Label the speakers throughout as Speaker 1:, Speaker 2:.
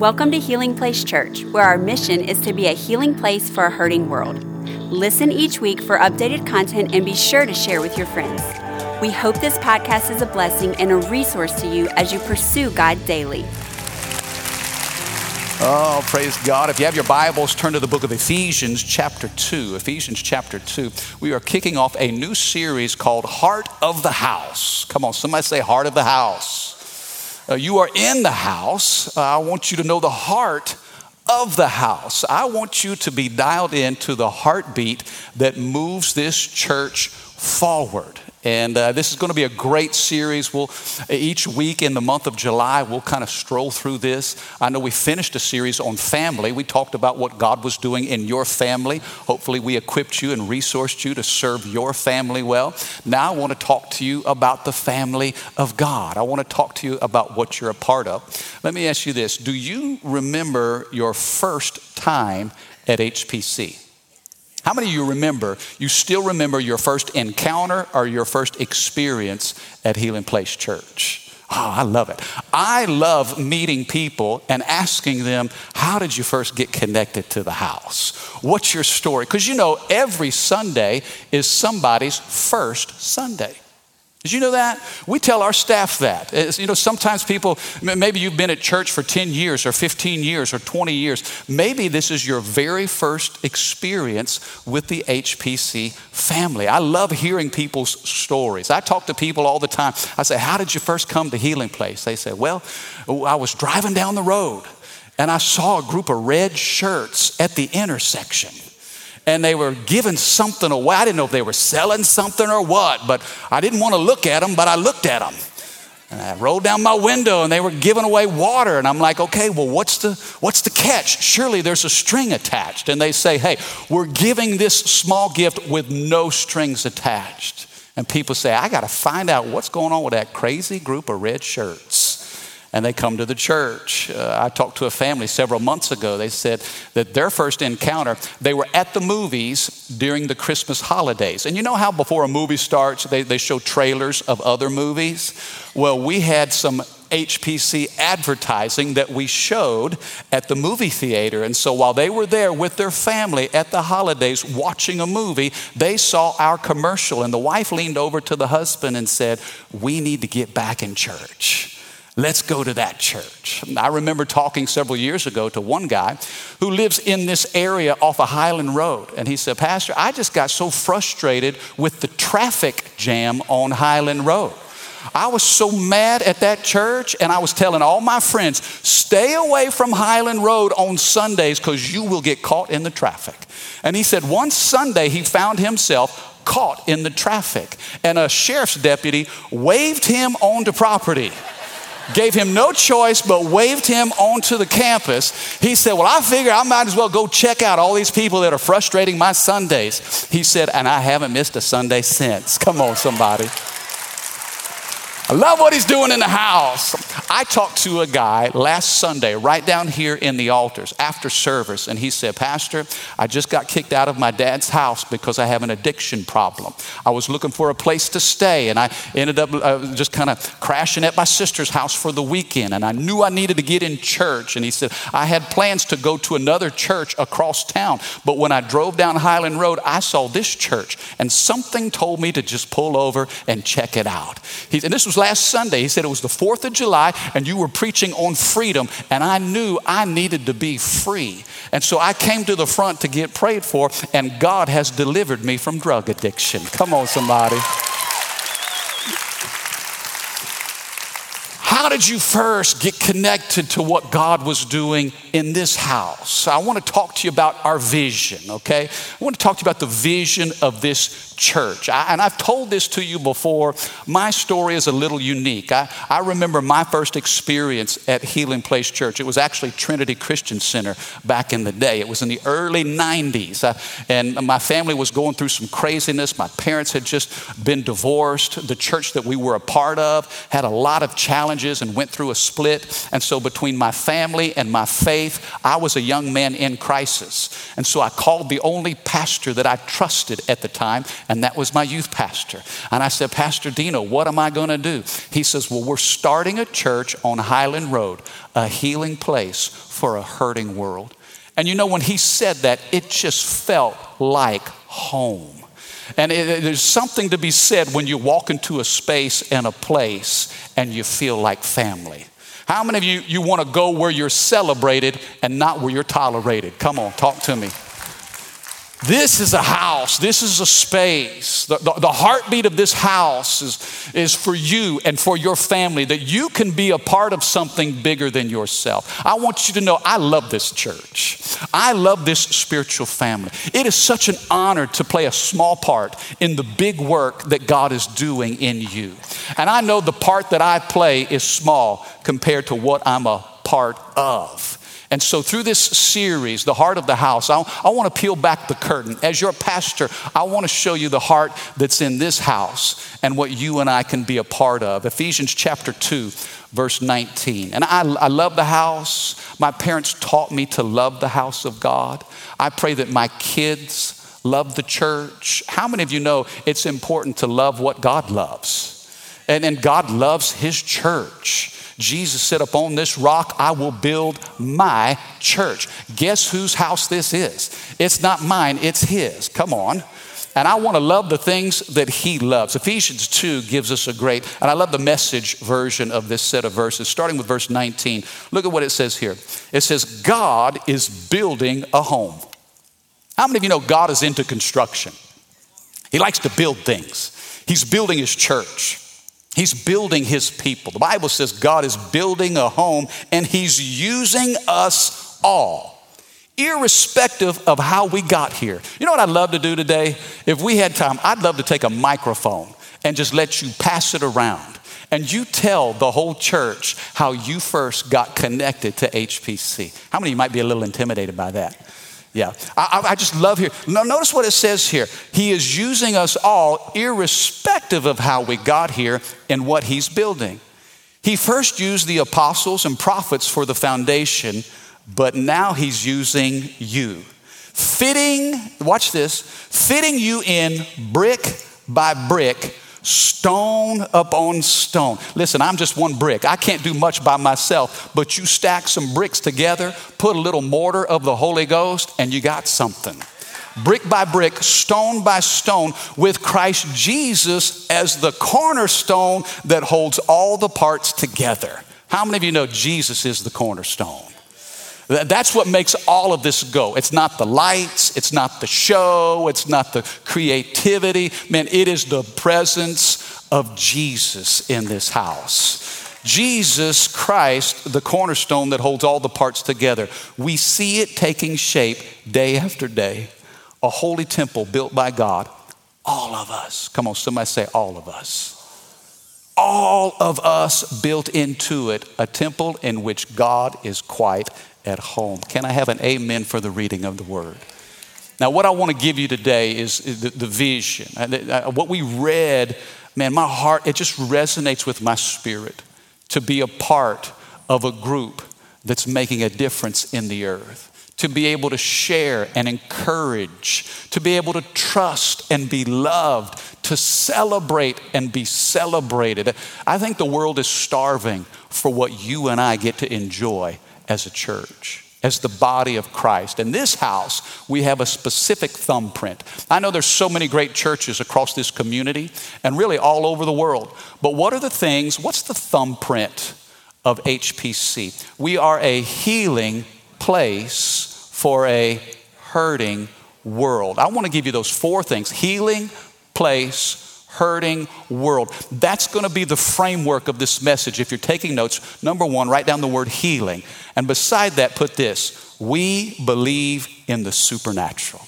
Speaker 1: Welcome to Healing Place Church, where our mission is to be a healing place for a hurting world. Listen each week for updated content and be sure to share with your friends. We hope this podcast is a blessing and a resource to you as you pursue God daily.
Speaker 2: Oh, praise God. If you have your Bibles, turn to the book of Ephesians, chapter 2. Ephesians, chapter 2. We are kicking off a new series called Heart of the House. Come on, somebody say, Heart of the House uh, you are in the house, uh, I want you to know the heart of the house. I want you to be dialed into the heartbeat that moves this church forward. And uh, this is going to be a great series. We'll, each week in the month of July, we'll kind of stroll through this. I know we finished a series on family. We talked about what God was doing in your family. Hopefully, we equipped you and resourced you to serve your family well. Now, I want to talk to you about the family of God. I want to talk to you about what you're a part of. Let me ask you this Do you remember your first time at HPC? How many of you remember, you still remember your first encounter or your first experience at Healing Place Church? Oh, I love it. I love meeting people and asking them, How did you first get connected to the house? What's your story? Because you know, every Sunday is somebody's first Sunday. Did you know that? We tell our staff that. It's, you know, sometimes people, maybe you've been at church for 10 years or 15 years or 20 years. Maybe this is your very first experience with the HPC family. I love hearing people's stories. I talk to people all the time. I say, How did you first come to Healing Place? They say, Well, I was driving down the road and I saw a group of red shirts at the intersection and they were giving something away. I didn't know if they were selling something or what, but I didn't want to look at them, but I looked at them. And I rolled down my window and they were giving away water. And I'm like, okay, well, what's the, what's the catch? Surely there's a string attached. And they say, hey, we're giving this small gift with no strings attached. And people say, I got to find out what's going on with that crazy group of red shirts and they come to the church. Uh, I talked to a family several months ago. They said that their first encounter, they were at the movies during the Christmas holidays. And you know how before a movie starts, they, they show trailers of other movies? Well, we had some HPC advertising that we showed at the movie theater. And so while they were there with their family at the holidays watching a movie, they saw our commercial. And the wife leaned over to the husband and said, We need to get back in church. Let's go to that church. I remember talking several years ago to one guy who lives in this area off a of Highland Road. And he said, Pastor, I just got so frustrated with the traffic jam on Highland Road. I was so mad at that church, and I was telling all my friends, stay away from Highland Road on Sundays because you will get caught in the traffic. And he said, one Sunday he found himself caught in the traffic, and a sheriff's deputy waved him onto property gave him no choice but waved him onto the campus. He said, Well, I figure I might as well go check out all these people that are frustrating my Sundays. He said, And I haven't missed a Sunday since. Come on, somebody. I love what he's doing in the house. I talked to a guy last Sunday right down here in the altars after service, and he said, Pastor, I just got kicked out of my dad's house because I have an addiction problem. I was looking for a place to stay, and I ended up uh, just kind of crashing at my sister's house for the weekend, and I knew I needed to get in church. And he said, I had plans to go to another church across town, but when I drove down Highland Road, I saw this church, and something told me to just pull over and check it out. He, and this was last Sunday. He said it was the 4th of July and you were preaching on freedom, and I knew I needed to be free. And so I came to the front to get prayed for, and God has delivered me from drug addiction. Come on, somebody. How did you first get connected to what God was doing in this house? I want to talk to you about our vision, okay? I want to talk to you about the vision of this church. I, and I've told this to you before. My story is a little unique. I, I remember my first experience at Healing Place Church. It was actually Trinity Christian Center back in the day. It was in the early 90s. Uh, and my family was going through some craziness. My parents had just been divorced. The church that we were a part of had a lot of challenges and went through a split. And so, between my family and my faith, I was a young man in crisis. And so, I called the only pastor that I trusted at the time and that was my youth pastor. And I said, Pastor Dino, what am I going to do? He says, Well, we're starting a church on Highland Road, a healing place for a hurting world. And you know, when he said that, it just felt like home. And it, there's something to be said when you walk into a space and a place and you feel like family. How many of you, you want to go where you're celebrated and not where you're tolerated? Come on, talk to me. This is a house. This is a space. The, the, the, heartbeat of this house is, is for you and for your family, that you can be a part of something bigger than yourself. I want you to know I love this church. I love this spiritual family. It is such an honor to play a small part in the big work that God is doing in you. And I know the part that I play is small compared to what I'm a part of. And so, through this series, The Heart of the House, I, I want to peel back the curtain. As your pastor, I want to show you the heart that's in this house and what you and I can be a part of. Ephesians chapter 2, verse 19. And I, I love the house. My parents taught me to love the house of God. I pray that my kids love the church. How many of you know it's important to love what God loves? And, and God loves His church. Jesus said, Upon this rock I will build my church. Guess whose house this is? It's not mine, it's His. Come on. And I want to love the things that He loves. Ephesians 2 gives us a great, and I love the message version of this set of verses, starting with verse 19. Look at what it says here. It says, God is building a home. How many of you know God is into construction? He likes to build things. He's building His church. He's building his people. The Bible says God is building a home and he's using us all, irrespective of how we got here. You know what I'd love to do today? If we had time, I'd love to take a microphone and just let you pass it around and you tell the whole church how you first got connected to HPC. How many of you might be a little intimidated by that? Yeah, I, I, just love here. Notice what it says here. He is using us all, irrespective of how we got here and what He's building. He first used the apostles and prophets for the foundation, but now He's using you. Fitting, watch this, fitting you in brick by brick stone upon stone. Listen, I'm just one brick. I can't do much by myself, but you stack some bricks together, put a little mortar of the Holy Ghost, and you got something. Brick by brick, stone by stone, with Christ Jesus as the cornerstone that holds all the parts together. How many of you know Jesus is the cornerstone? That's what makes all of this go. It's not the lights, it's not the show, it's not the creativity. Man, it is the presence of Jesus in this house. Jesus Christ, the cornerstone that holds all the parts together. We see it taking shape day after day. A holy temple built by God. All of us. Come on, somebody say, all of us all of us built into it a temple in which God is quite at home. Can I have an amen for the reading of the word? Now, what I want to give you today is the, the vision. What we read, man, my heart, it just resonates with my spirit to be a part of a group that's making a difference in the earth to be able to share and encourage, to be able to trust and be loved, to celebrate and be celebrated. I think the world is starving for what you and I get to enjoy as a church as the body of Christ. In this house, we have a specific thumbprint. I know there's so many great churches across this community and really all over the world. But what are the things, what's the thumbprint of HPC? We are a healing place for a hurting world. I want to give you those four things healing, place, hurting world. That's going to be the framework of this message. If you're taking notes, number one, write down the word healing. And beside that, put this We believe in the supernatural.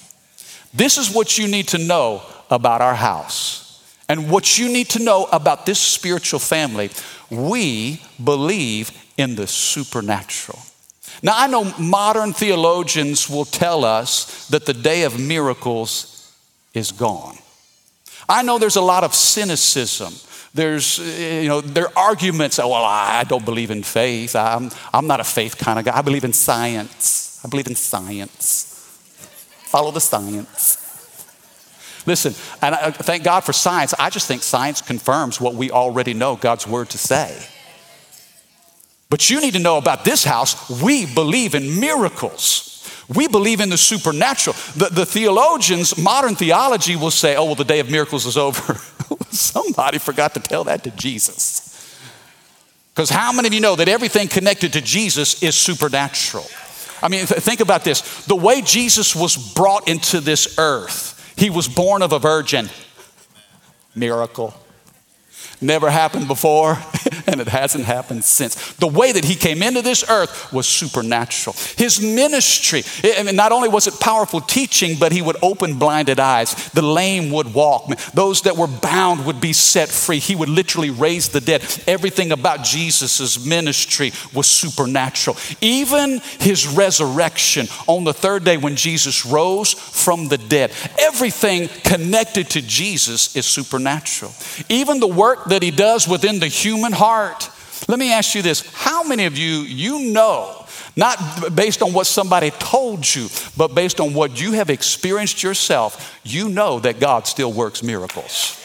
Speaker 2: This is what you need to know about our house and what you need to know about this spiritual family. We believe in the supernatural. Now, I know modern theologians will tell us that the day of miracles is gone. I know there's a lot of cynicism. There's, eh, you know, there are arguments. Oh, well, I don't believe in faith. I'm, I'm not a faith kind of guy. I believe in science. I believe in science. Follow the science. Listen, and I thank God for science. I just think science confirms what we already know God's word to say. But you need to know about this house, we believe in miracles. We believe in the supernatural. The, the theologians, modern theology will say, oh, well, the day of miracles is over. Somebody forgot to tell that to Jesus. Because how many of you know that everything connected to Jesus is supernatural? I mean, th- think about this. The way Jesus was brought into this earth, he was born of a virgin. Miracle. Never happened before, and it hasn't happened since. The way that he came into this earth was supernatural. His ministry, I mean, not only was it powerful teaching, but he would open blinded eyes. The lame would walk. Those that were bound would be set free. He would literally raise the dead. Everything about Jesus' ministry was supernatural. Even his resurrection on the third day when Jesus rose from the dead, everything connected to Jesus is supernatural. Even the work that he does within the human heart. Let me ask you this how many of you, you know, not based on what somebody told you, but based on what you have experienced yourself, you know that God still works miracles?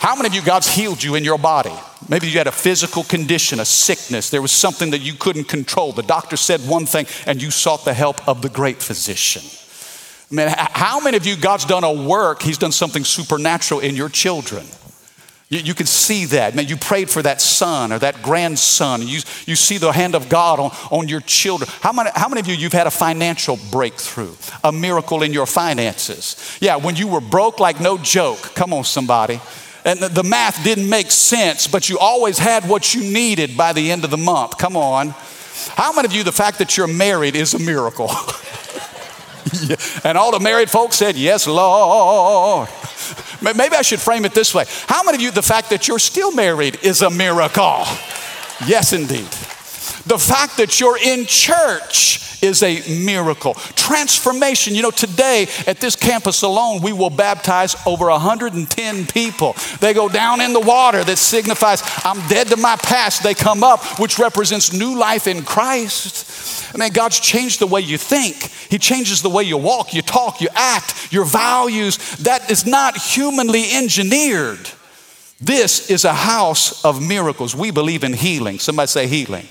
Speaker 2: How many of you, God's healed you in your body? Maybe you had a physical condition, a sickness. There was something that you couldn't control. The doctor said one thing and you sought the help of the great physician. Man, how many of you, God's done a work, He's done something supernatural in your children? You, you, can see that. Man, you prayed for that son or that grandson. You, you see the hand of God on, on your children. How many, how many of you, you've had a financial breakthrough, a miracle in your finances? Yeah, when you were broke like no joke. Come on, somebody. And the, the math didn't make sense, but you always had what you needed by the end of the month. Come on. How many of you, the fact that you're married is a miracle? and all the married folks said, Yes, Lord. Maybe I should frame it this way. How many of you, the fact that you're still married is a miracle? Yes, indeed. The fact that you're in church is a miracle. Transformation. You know, today at this campus alone, we will baptize over 110 people. They go down in the water that signifies I'm dead to my past. They come up, which represents new life in Christ. I mean, God's changed the way you think. He changes the way you walk, you talk, you act, your values. That is not humanly engineered. This is a house of miracles. We believe in healing. Somebody say healing.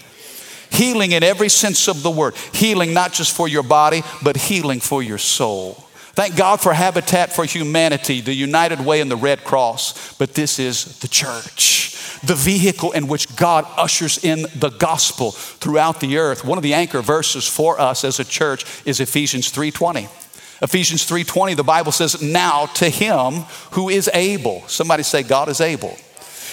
Speaker 2: Healing in every sense of the word. Healing not just for your body, but healing for your soul. Thank God for Habitat for Humanity, the United Way, and the Red Cross. But this is the church, the vehicle in which God ushers in the gospel throughout the earth. One of the anchor verses for us as a church is Ephesians 3:20. Ephesians 3:20, the Bible says, "Now to him who is able." Somebody say, God is able.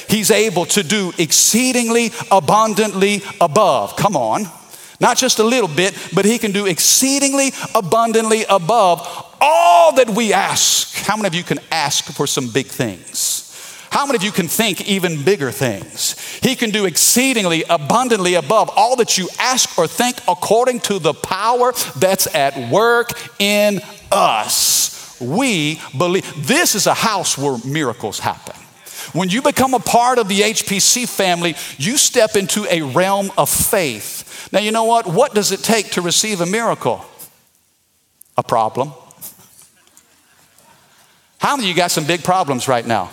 Speaker 2: He's able to do exceedingly abundantly above. Come on. Not just a little bit, but he can do exceedingly abundantly above all that we ask. How many of you can ask for some big things? How many of you can think even bigger things? He can do exceedingly abundantly above all that you ask or think according to the power that's at work in us. We believe this is a house where miracles happen. When you become a part of the HPC family, you step into a realm of faith. Now, you know what? What does it take to receive a miracle? A problem. How many of you got some big problems right now?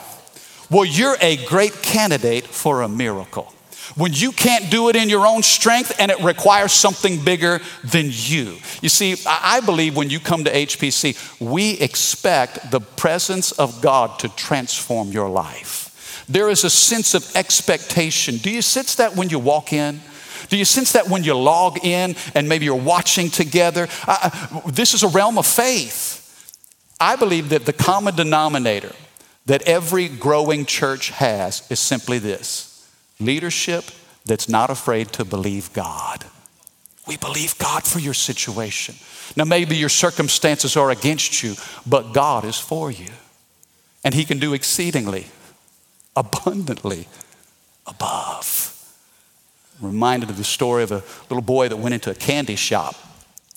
Speaker 2: Well, you're a great candidate for a miracle. When you can't do it in your own strength and it requires something bigger than you. You see, I believe when you come to HPC, we expect the presence of God to transform your life. There is a sense of expectation. Do you sense that when you walk in? Do you sense that when you log in and maybe you're watching together? This is a realm of faith. I believe that the common denominator that every growing church has is simply this leadership that's not afraid to believe God. We believe God for your situation. Now, maybe your circumstances are against you, but God is for you. And He can do exceedingly abundantly above. I'm reminded of the story of a little boy that went into a candy shop.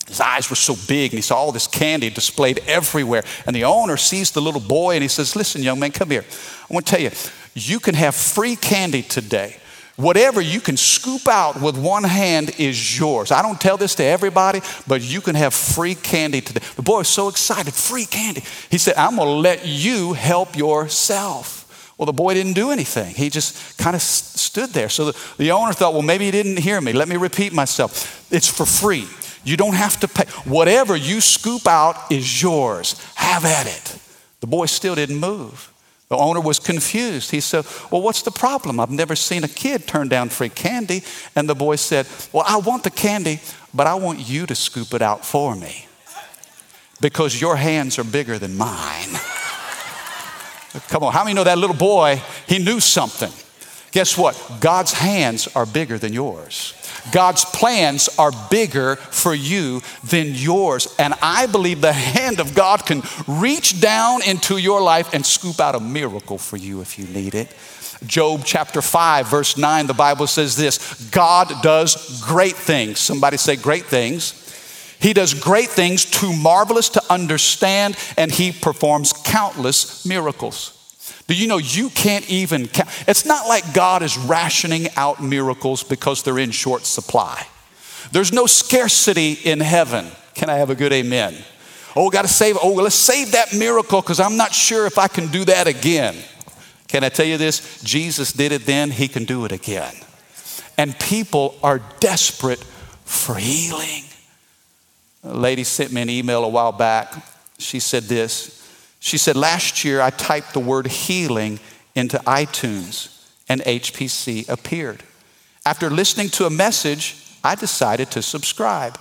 Speaker 2: His eyes were so big and he saw all this candy displayed everywhere. And the owner sees the little boy and he says, Listen, young man, come here. I want to tell you, you can have free candy today Whatever you can scoop out with one hand is yours. I don't tell this to everybody, but you can have free candy today. The boy was so excited, free candy. He said, I'm going to let you help yourself. Well, the boy didn't do anything. He just kind of stood there. So the, the owner thought, well, maybe he didn't hear me. Let me repeat myself. It's for free. You don't have to pay. Whatever you scoop out is yours. Have at it. The boy still didn't move. The owner was confused. He said, Well, what's the problem? I've never seen a kid turn down free candy. And the boy said, Well, I want the candy, but I want you to scoop it out for me because your hands are bigger than mine. Come on, how many know that little boy? He knew something. Guess what? God's hands are bigger than yours. God's plans are bigger for you than yours. And I believe the hand of God can reach down into your life and scoop out a miracle for you if you need it. Job chapter 5, verse 9, the Bible says this God does great things. Somebody say, great things. He does great things, too marvelous to understand, and he performs countless miracles. Do you know you can't even count? It's not like God is rationing out miracles because they're in short supply. There's no scarcity in heaven. Can I have a good amen? Oh, got to save. Oh, let's save that miracle because I'm not sure if I can do that again. Can I tell you this? Jesus did it then, he can do it again. And people are desperate for healing. A lady sent me an email a while back. She said this. She said, Last year I typed the word healing into iTunes and HPC appeared. After listening to a message, I decided to subscribe.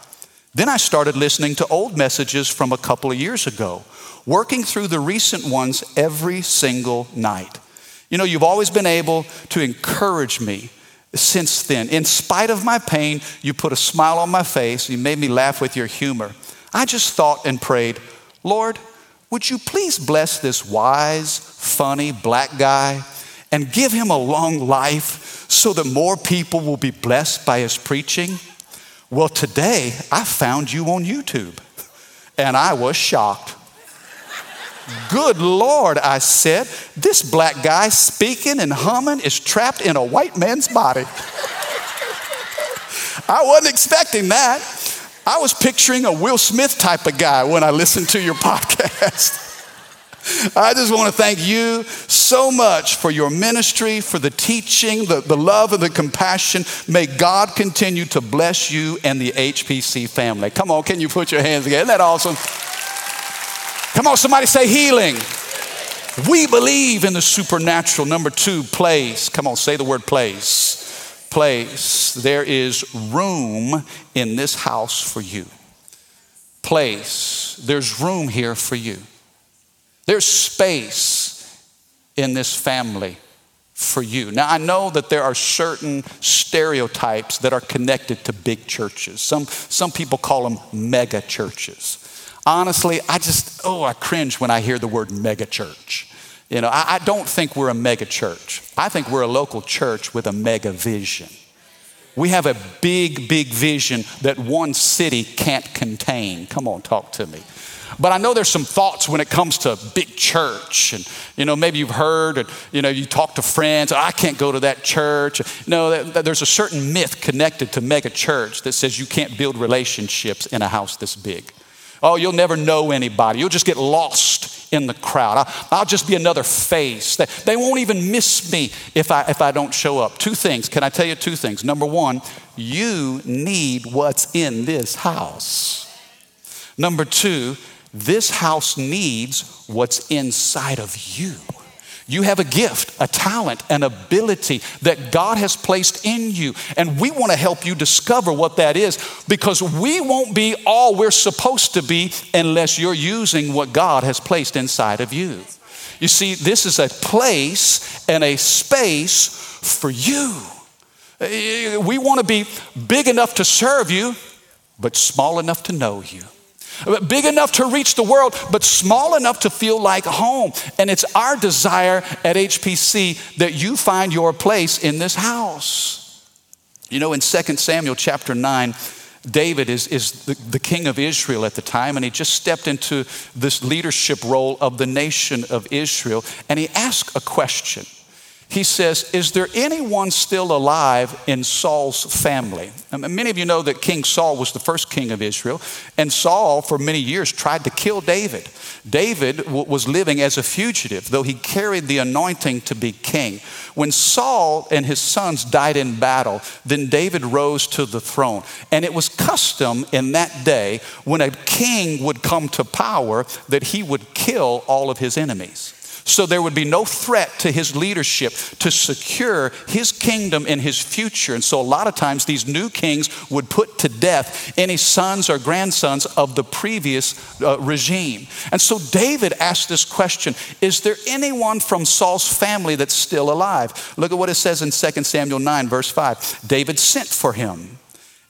Speaker 2: Then I started listening to old messages from a couple of years ago, working through the recent ones every single night. You know, you've always been able to encourage me since then. In spite of my pain, you put a smile on my face. You made me laugh with your humor. I just thought and prayed, Lord, would you please bless this wise, funny black guy and give him a long life so that more people will be blessed by his preaching? Well, today I found you on YouTube and I was shocked. Good Lord, I said, this black guy speaking and humming is trapped in a white man's body. I wasn't expecting that. I was picturing a Will Smith type of guy when I listened to your podcast. I just want to thank you so much for your ministry, for the teaching, the, the love, and the compassion. May God continue to bless you and the HPC family. Come on, can you put your hands together? Isn't that awesome? Come on, somebody say healing. We believe in the supernatural. Number two, place. Come on, say the word place. Place. There is room in this house for you. Place. There's room here for you. There's space in this family for you. Now, I know that there are certain stereotypes that are connected to big churches. Some, some people call them mega churches honestly, I just, oh, I cringe when I hear the word mega church. You know, I, I don't think we're a mega church. I think we're a local church with a mega vision. We have a big, big vision that one city can't contain. Come on, talk to me. But I know there's some thoughts when it comes to big church. And, you know, maybe you've heard, and, you know, you talk to friends, I can't go to that church. No, there's a certain myth connected to mega church that says you can't build relationships in a house this big. Oh, you'll never know anybody. You'll just get lost in the crowd. I'll, I'll just be another face. They, they won't even miss me if I, if I don't show up. Two things. Can I tell you two things? Number one, you need what's in this house. Number two, this house needs what's inside of you. You have a gift, a talent, an ability that God has placed in you. And we want to help you discover what that is because we won't be all we're supposed to be unless you're using what God has placed inside of you. You see, this is a place and a space for you. We want to be big enough to serve you, but small enough to know you big enough to reach the world, but small enough to feel like home. And it's our desire at HPC that you find your place in this house. You know, in 2 Samuel chapter 9, David is, is the, the, king of Israel at the time, and he just stepped into this leadership role of the nation of Israel, and he asked a question. He says, Is there anyone still alive in Saul's family? Um, many of you know that King Saul was the first king of Israel, and Saul, for many years, tried to kill David. David w- was living as a fugitive, though he carried the anointing to be king. When Saul and his sons died in battle, then David rose to the throne. And it was custom in that day when a king would come to power that he would kill all of his enemies. So there would be no threat to his leadership to secure his kingdom and his future. And so a lot of times these new kings would put to death any sons or grandsons of the previous uh, regime. And so David asked this question Is there anyone from Saul's family that's still alive? Look at what it says in 2 Samuel 9, verse 5. David sent for him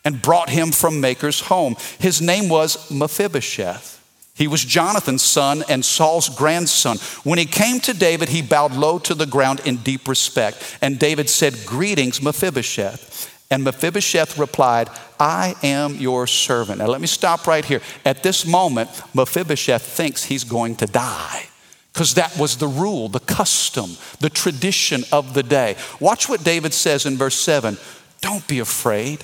Speaker 2: and brought him from Makir's home. His name was Mephibosheth. He was Jonathan's son and Saul's grandson. When he came to David, he bowed low to the ground in deep respect. And David said, Greetings, Mephibosheth. And Mephibosheth replied, I am your servant. Now let me stop right here. At this moment, Mephibosheth thinks he's going to die because that was the rule, the custom, the tradition of the day. Watch what David says in verse 7 Don't be afraid.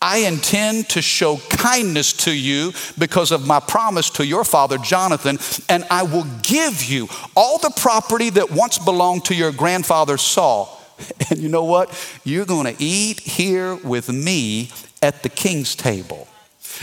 Speaker 2: I intend to show kindness to you because of my promise to your father Jonathan, and I will give you all the property that once belonged to your grandfather Saul. And you know what? You're going to eat here with me at the king's table.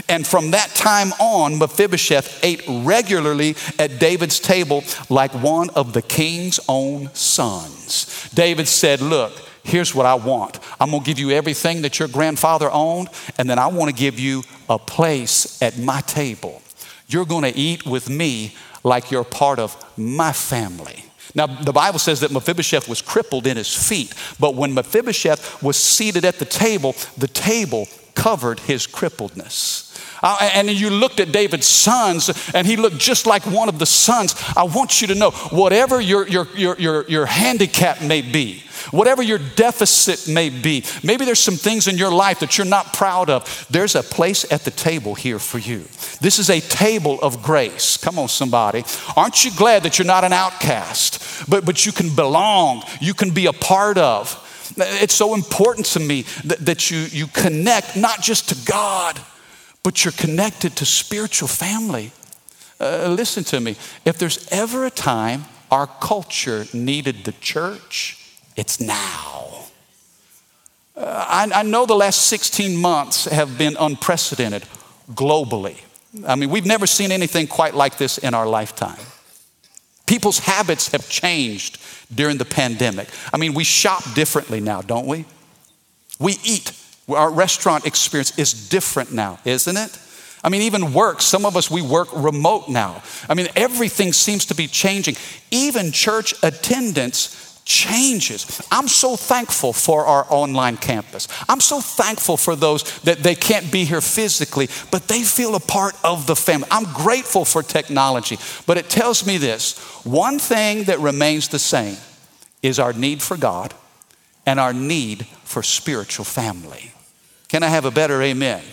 Speaker 2: And from that time on, Mephibosheth ate regularly at David's table like one of the king's own sons. David said, Look, here's what I want. I'm going to give you everything that your grandfather owned, and then I want to give you a place at my table. You're going to eat with me like you're part of my family. Now, the Bible says that Mephibosheth was crippled in his feet, but when Mephibosheth was seated at the table, the table covered his crippledness. Uh, and you looked at David's sons, and he looked just like one of the sons. I want you to know whatever your, your, your, your, your handicap may be, whatever your deficit may be, maybe there's some things in your life that you're not proud of. There's a place at the table here for you. This is a table of grace. Come on, somebody. Aren't you glad that you're not an outcast, but, but you can belong, you can be a part of? It's so important to me that, that you, you connect not just to God but you're connected to spiritual family. Uh, listen to me. If there's ever a time our culture needed the church, it's now. Uh, I, I know the last 16 months have been unprecedented globally. I mean, we've never seen anything quite like this in our lifetime. People's habits have changed during the pandemic. I mean, we shop differently now, don't we? We eat our restaurant experience is different now, isn't it? I mean, even work, some of us, we work remote now. I mean, everything seems to be changing. Even church attendance changes. I'm so thankful for our online campus. I'm so thankful for those that they can't be here physically, but they feel a part of the family. I'm grateful for technology, but it tells me this one thing that remains the same is our need for God and our need for spiritual family. Can I have a better amen?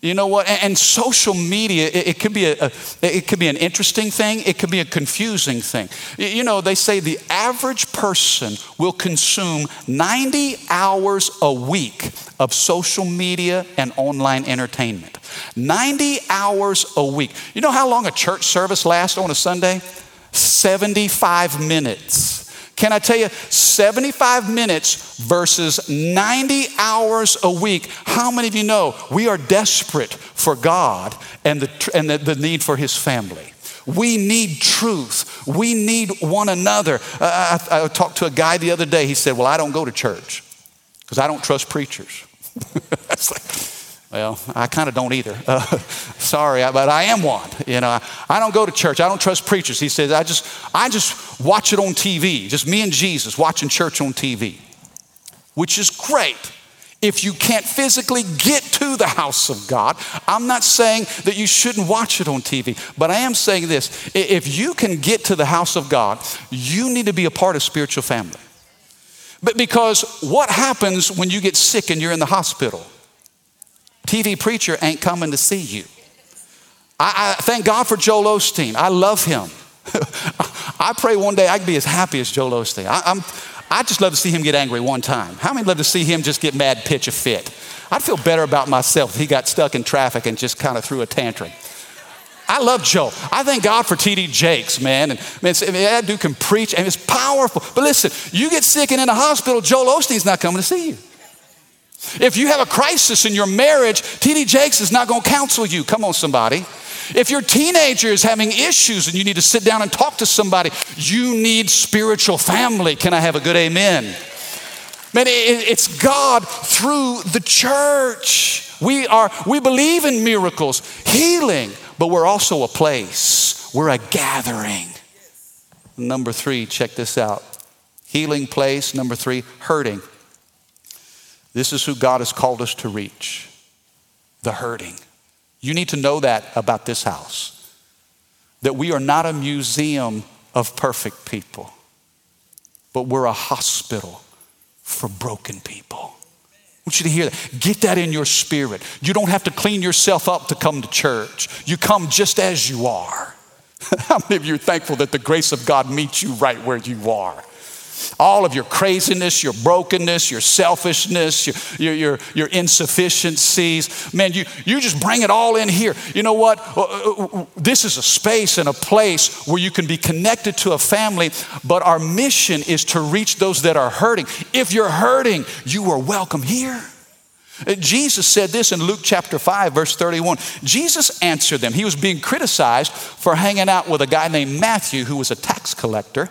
Speaker 2: You know what? And, social media, it, could be a, it could be an interesting thing. It could be a confusing thing. You know, they say the average person will consume 90 hours a week of social media and online entertainment. 90 hours a week. You know how long a church service lasts on a Sunday? 75 minutes. Can I tell you, 75 minutes versus 90 hours a week? How many of you know we are desperate for God and the, and the, the need for His family? We need truth. We need one another. Uh, I, I talked to a guy the other day. He said, Well, I don't go to church because I don't trust preachers. well, I kind of don't either. Uh, sorry, but I am one. You know, I don't go to church. I don't trust preachers. He says, I just, I just watch it on TV. Just me and Jesus watching church on TV, which is great. If you can't physically get to the house of God, I'm not saying that you shouldn't watch it on TV, but I am saying this. If you can get to the house of God, you need to be a part of spiritual family. But because what happens when you get sick and you're in the hospital? TV preacher ain't coming to see you. I, I thank God for Joel Osteen. I love him. I pray one day I can be as happy as Joel Osteen. I, am I'd just love to see him get angry one time. How many love to see him just get mad, pitch a fit? I'd feel better about myself if he got stuck in traffic and just kind of threw a tantrum. I love Joe. I thank God for TD Jakes, man. And man, that dude can preach and it's powerful. But listen, you get sick and in a hospital, Joel Osteen's not coming to see you. If you have a crisis in your marriage, TD Jakes is not going to counsel you. Come on, somebody. If your teenager is having issues and you need to sit down and talk to somebody, you need spiritual family. Can I have a good amen? Man, it's God through the church. We are we believe in miracles, healing, but we're also a place. We're a gathering. Number 3, check this out. Healing place, number 3, hurting. This is who God has called us to reach. The hurting. You need to know that about this house that we are not a museum of perfect people, but we're a hospital for broken people. I want you to hear that. Get that in your spirit. You don't have to clean yourself up to come to church, you come just as you are. How many of you are thankful that the grace of God meets you right where you are? All of your craziness, your brokenness, your selfishness, your, your, your, your, insufficiencies. Man, you, you just bring it all in here. You know what? Uh, uh, uh, this is a space and a place where you can be connected to a family, but our mission is to reach those that are hurting. If you're hurting, you are welcome here. Uh, Jesus said this in Luke chapter 5, verse 31. Jesus answered them. He was being criticized for hanging out with a guy named Matthew, who was a tax collector. Uh,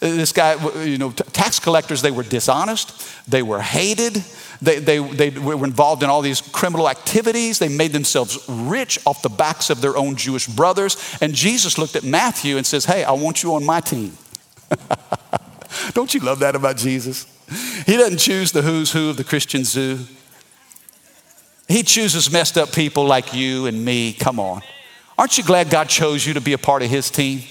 Speaker 2: this guy, you know, tax collectors, they were dishonest, they were hated, they, they, they were involved in all these criminal activities. They made themselves rich off the backs of their own Jewish brothers. And Jesus looked at Matthew and says, Hey, I want you on my team. Don't you love that about Jesus? He doesn't choose the who's who of the Christian zoo. He chooses messed up people like you and me. Come on. Aren't you glad God chose you to be a part of His team?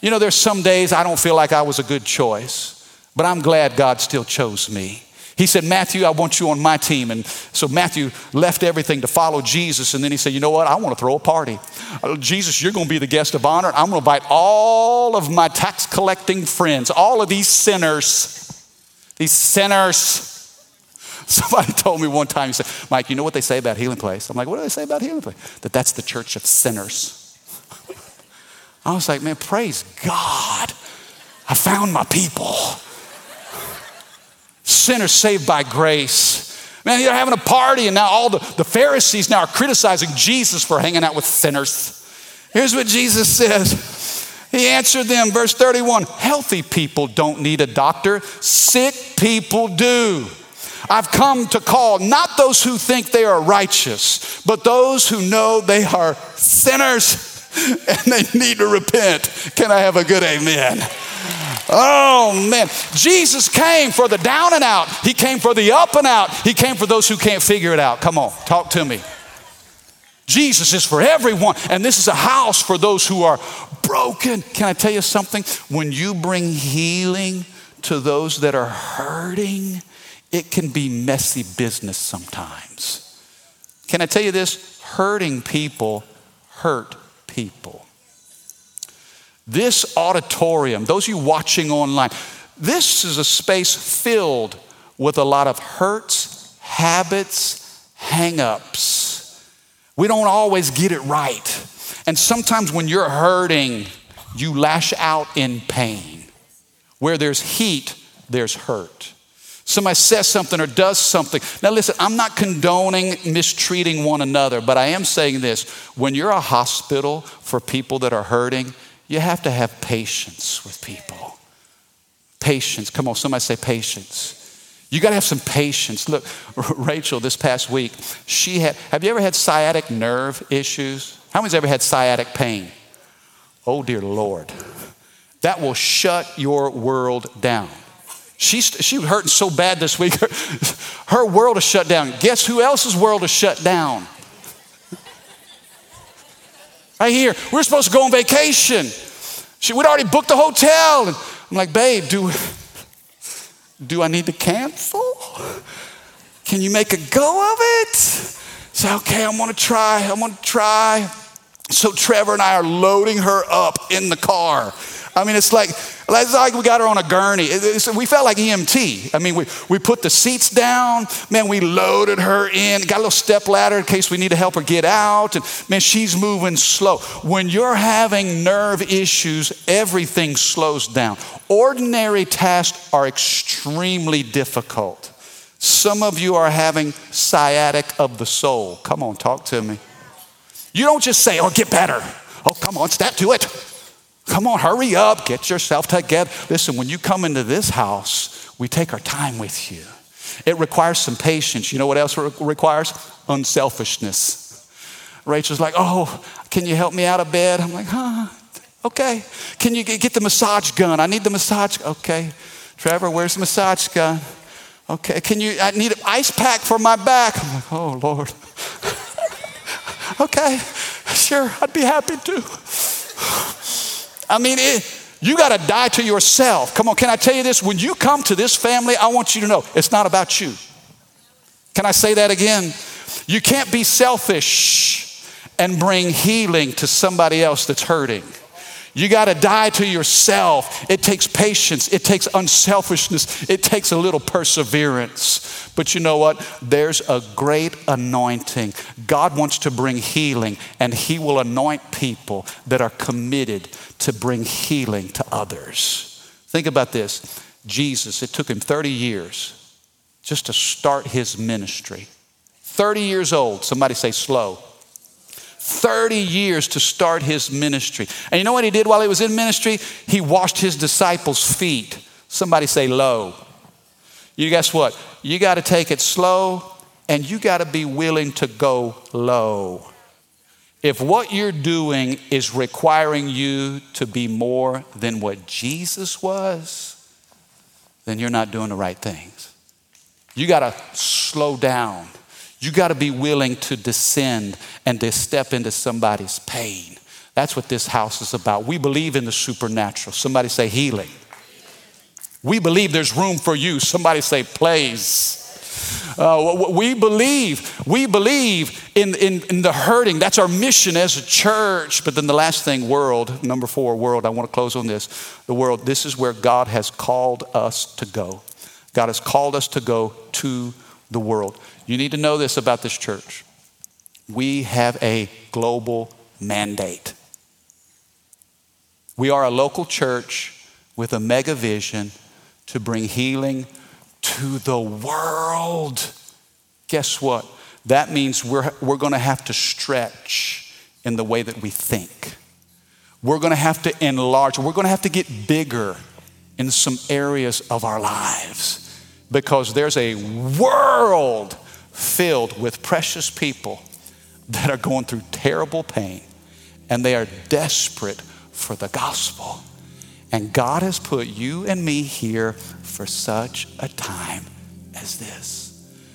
Speaker 2: You know, there's some days I don't feel like I was a good choice, but I'm glad God still chose me. He said, Matthew, I want you on my team. And so Matthew left everything to follow Jesus. And then he said, You know what? I want to throw a party. Uh, Jesus, you're going to be the guest of honor. I'm going to invite all of my tax collecting friends, all of these sinners, these sinners. Somebody told me one time, he said, Mike, you know what they say about Healing Place? I'm like, What do they say about Healing Place? That that's the church of sinners. I was like, man, praise God. I found my people. Sinners saved by grace. Man, they're having a party, and now all the, the Pharisees now are criticizing Jesus for hanging out with sinners. Here's what Jesus says. He answered them, verse 31 Healthy people don't need a doctor, sick people do. I've come to call not those who think they are righteous, but those who know they are sinners. and they need to repent. Can I have a good amen? Oh man, Jesus came for the down and out. He came for the up and out. He came for those who can't figure it out. Come on, talk to me. Jesus is for everyone, and this is a house for those who are broken. Can I tell you something? When you bring healing to those that are hurting, it can be messy business sometimes. Can I tell you this? Hurting people hurt people. This auditorium, those of you watching online, this is a space filled with a lot of hurts, habits, hang ups. We don't always get it right. And sometimes when you're hurting, you lash out in pain. Where there's heat, there's hurt somebody says something or does something. Now, listen, I'm not condoning mistreating one another, but I am saying this when you're a hospital for people that are hurting, you have to have patience with people. Patience. Come on, somebody say patience. You got to have some patience. Look, Rachel, this past week, she had, have you ever had sciatic nerve issues? How many's ever had sciatic pain? Oh, dear Lord. That will shut your world down. She, she was hurting so bad this week, her, her world is shut down. Guess who else's world is shut down? Right here, we're supposed to go on vacation. She, we'd already booked the hotel. And I'm like, babe, do, do I need to cancel? Can you make a go of it? Say, okay, I'm gonna try, I'm gonna try. So Trevor and I are loading her up in the car. I mean, it's like It's like we got her on a gurney. We felt like EMT. I mean, we, we put the seats down. Man, we loaded her in. Got a little step ladder in case we need to help her get out. And man, she's moving slow. When you're having nerve issues, everything slows down. Ordinary tasks are extremely difficult. Some of you are having sciatic of the soul. Come on, talk to me. You don't just say, oh, get better. Oh, come on, step to it. Come on, hurry up, get yourself together. Listen, when you come into this house, we take our time with you. It requires some patience. You know what else it requires? Unselfishness. Rachel's like, Oh, can you help me out of bed? I'm like, Huh, okay. Can you get the massage gun? I need the massage. Okay. Trevor, where's the massage gun? Okay. Can you, I need an ice pack for my back. I'm like, Oh, Lord. okay, sure, I'd be happy to. I mean, it, you got to die to yourself. Come on, can I tell you this? When you come to this family, I want you to know it's not about you. Can I say that again? You can't be selfish and bring healing to somebody else that's hurting. You got to die to yourself. It takes patience, it takes unselfishness, it takes a little perseverance. But you know what? There's a great anointing. God wants to bring healing, and He will anoint people that are committed to bring healing to others. Think about this Jesus, it took Him 30 years just to start His ministry. 30 years old, somebody say slow. 30 years to start his ministry. And you know what he did while he was in ministry? He washed his disciples' feet. Somebody say low. You guess what? You got to take it slow and you got to be willing to go low. If what you're doing is requiring you to be more than what Jesus was, then you're not doing the right things. You got to slow down you got to be willing to descend and to step into somebody's pain. That's what this house is about. We believe in the supernatural. Somebody say healing. We believe there's room for you. Somebody say praise. Uh, we believe, we believe in, in, in the hurting. That's our mission as a church. But then the last thing, world, number four, world, I want to close on this. The world, this is where God has called us to go. God has called us to go to the world. You need to know this about this church. We have a global mandate. We are a local church with a mega vision to bring healing to the world. Guess what? That means we're, we're going to have to stretch in the way that we think. We're going to have to enlarge. We're going to have to get bigger in some areas of our lives because there's a world filled with precious people that are going through terrible pain and they are desperate for the gospel. And God has put you and me here for such a time as this.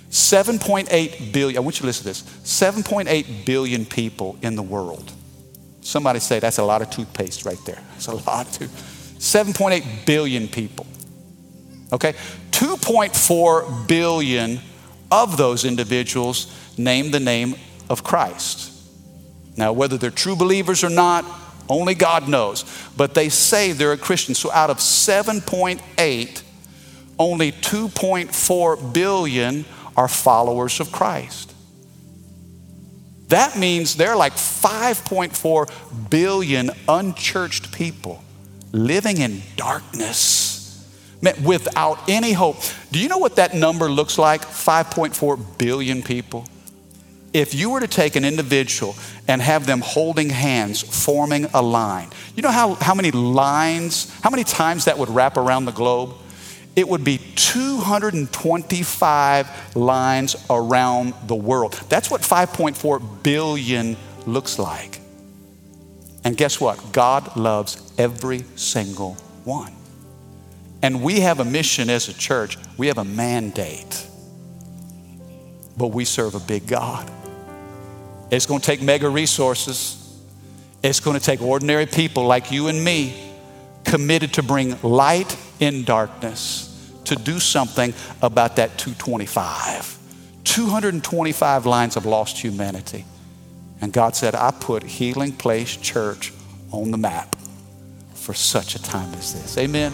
Speaker 2: 7.8 billion, I want you to listen to this 7.8 billion people in the world. Somebody say that's a lot of toothpaste right there. That's a lot of tooth. 7.8 billion people. Okay? 2.4 billion of those individuals name the name of Christ. Now, whether they're true believers or not, only God knows. But they say they're a Christian. So out of 7.8, only 2.4 billion are followers of Christ. That means there are like 5.4 billion unchurched people living in darkness without any hope. Do you know what that number looks like? 5.4 billion people. If you were to take an individual and have them holding hands, forming a line, you know how, how many lines, how many times that would wrap around the globe? It would be 225 lines around the world. That's what 5.4 billion looks like. And guess what? God loves every single one. And we have a mission as a church, we have a mandate. But we serve a big God. It's going to take mega resources. It's going to take ordinary people like you and me committed to bring light in darkness, to do something about that 225. 225 lines of lost humanity. And God said, I put Healing Place Church on the map for such a time as this. Amen.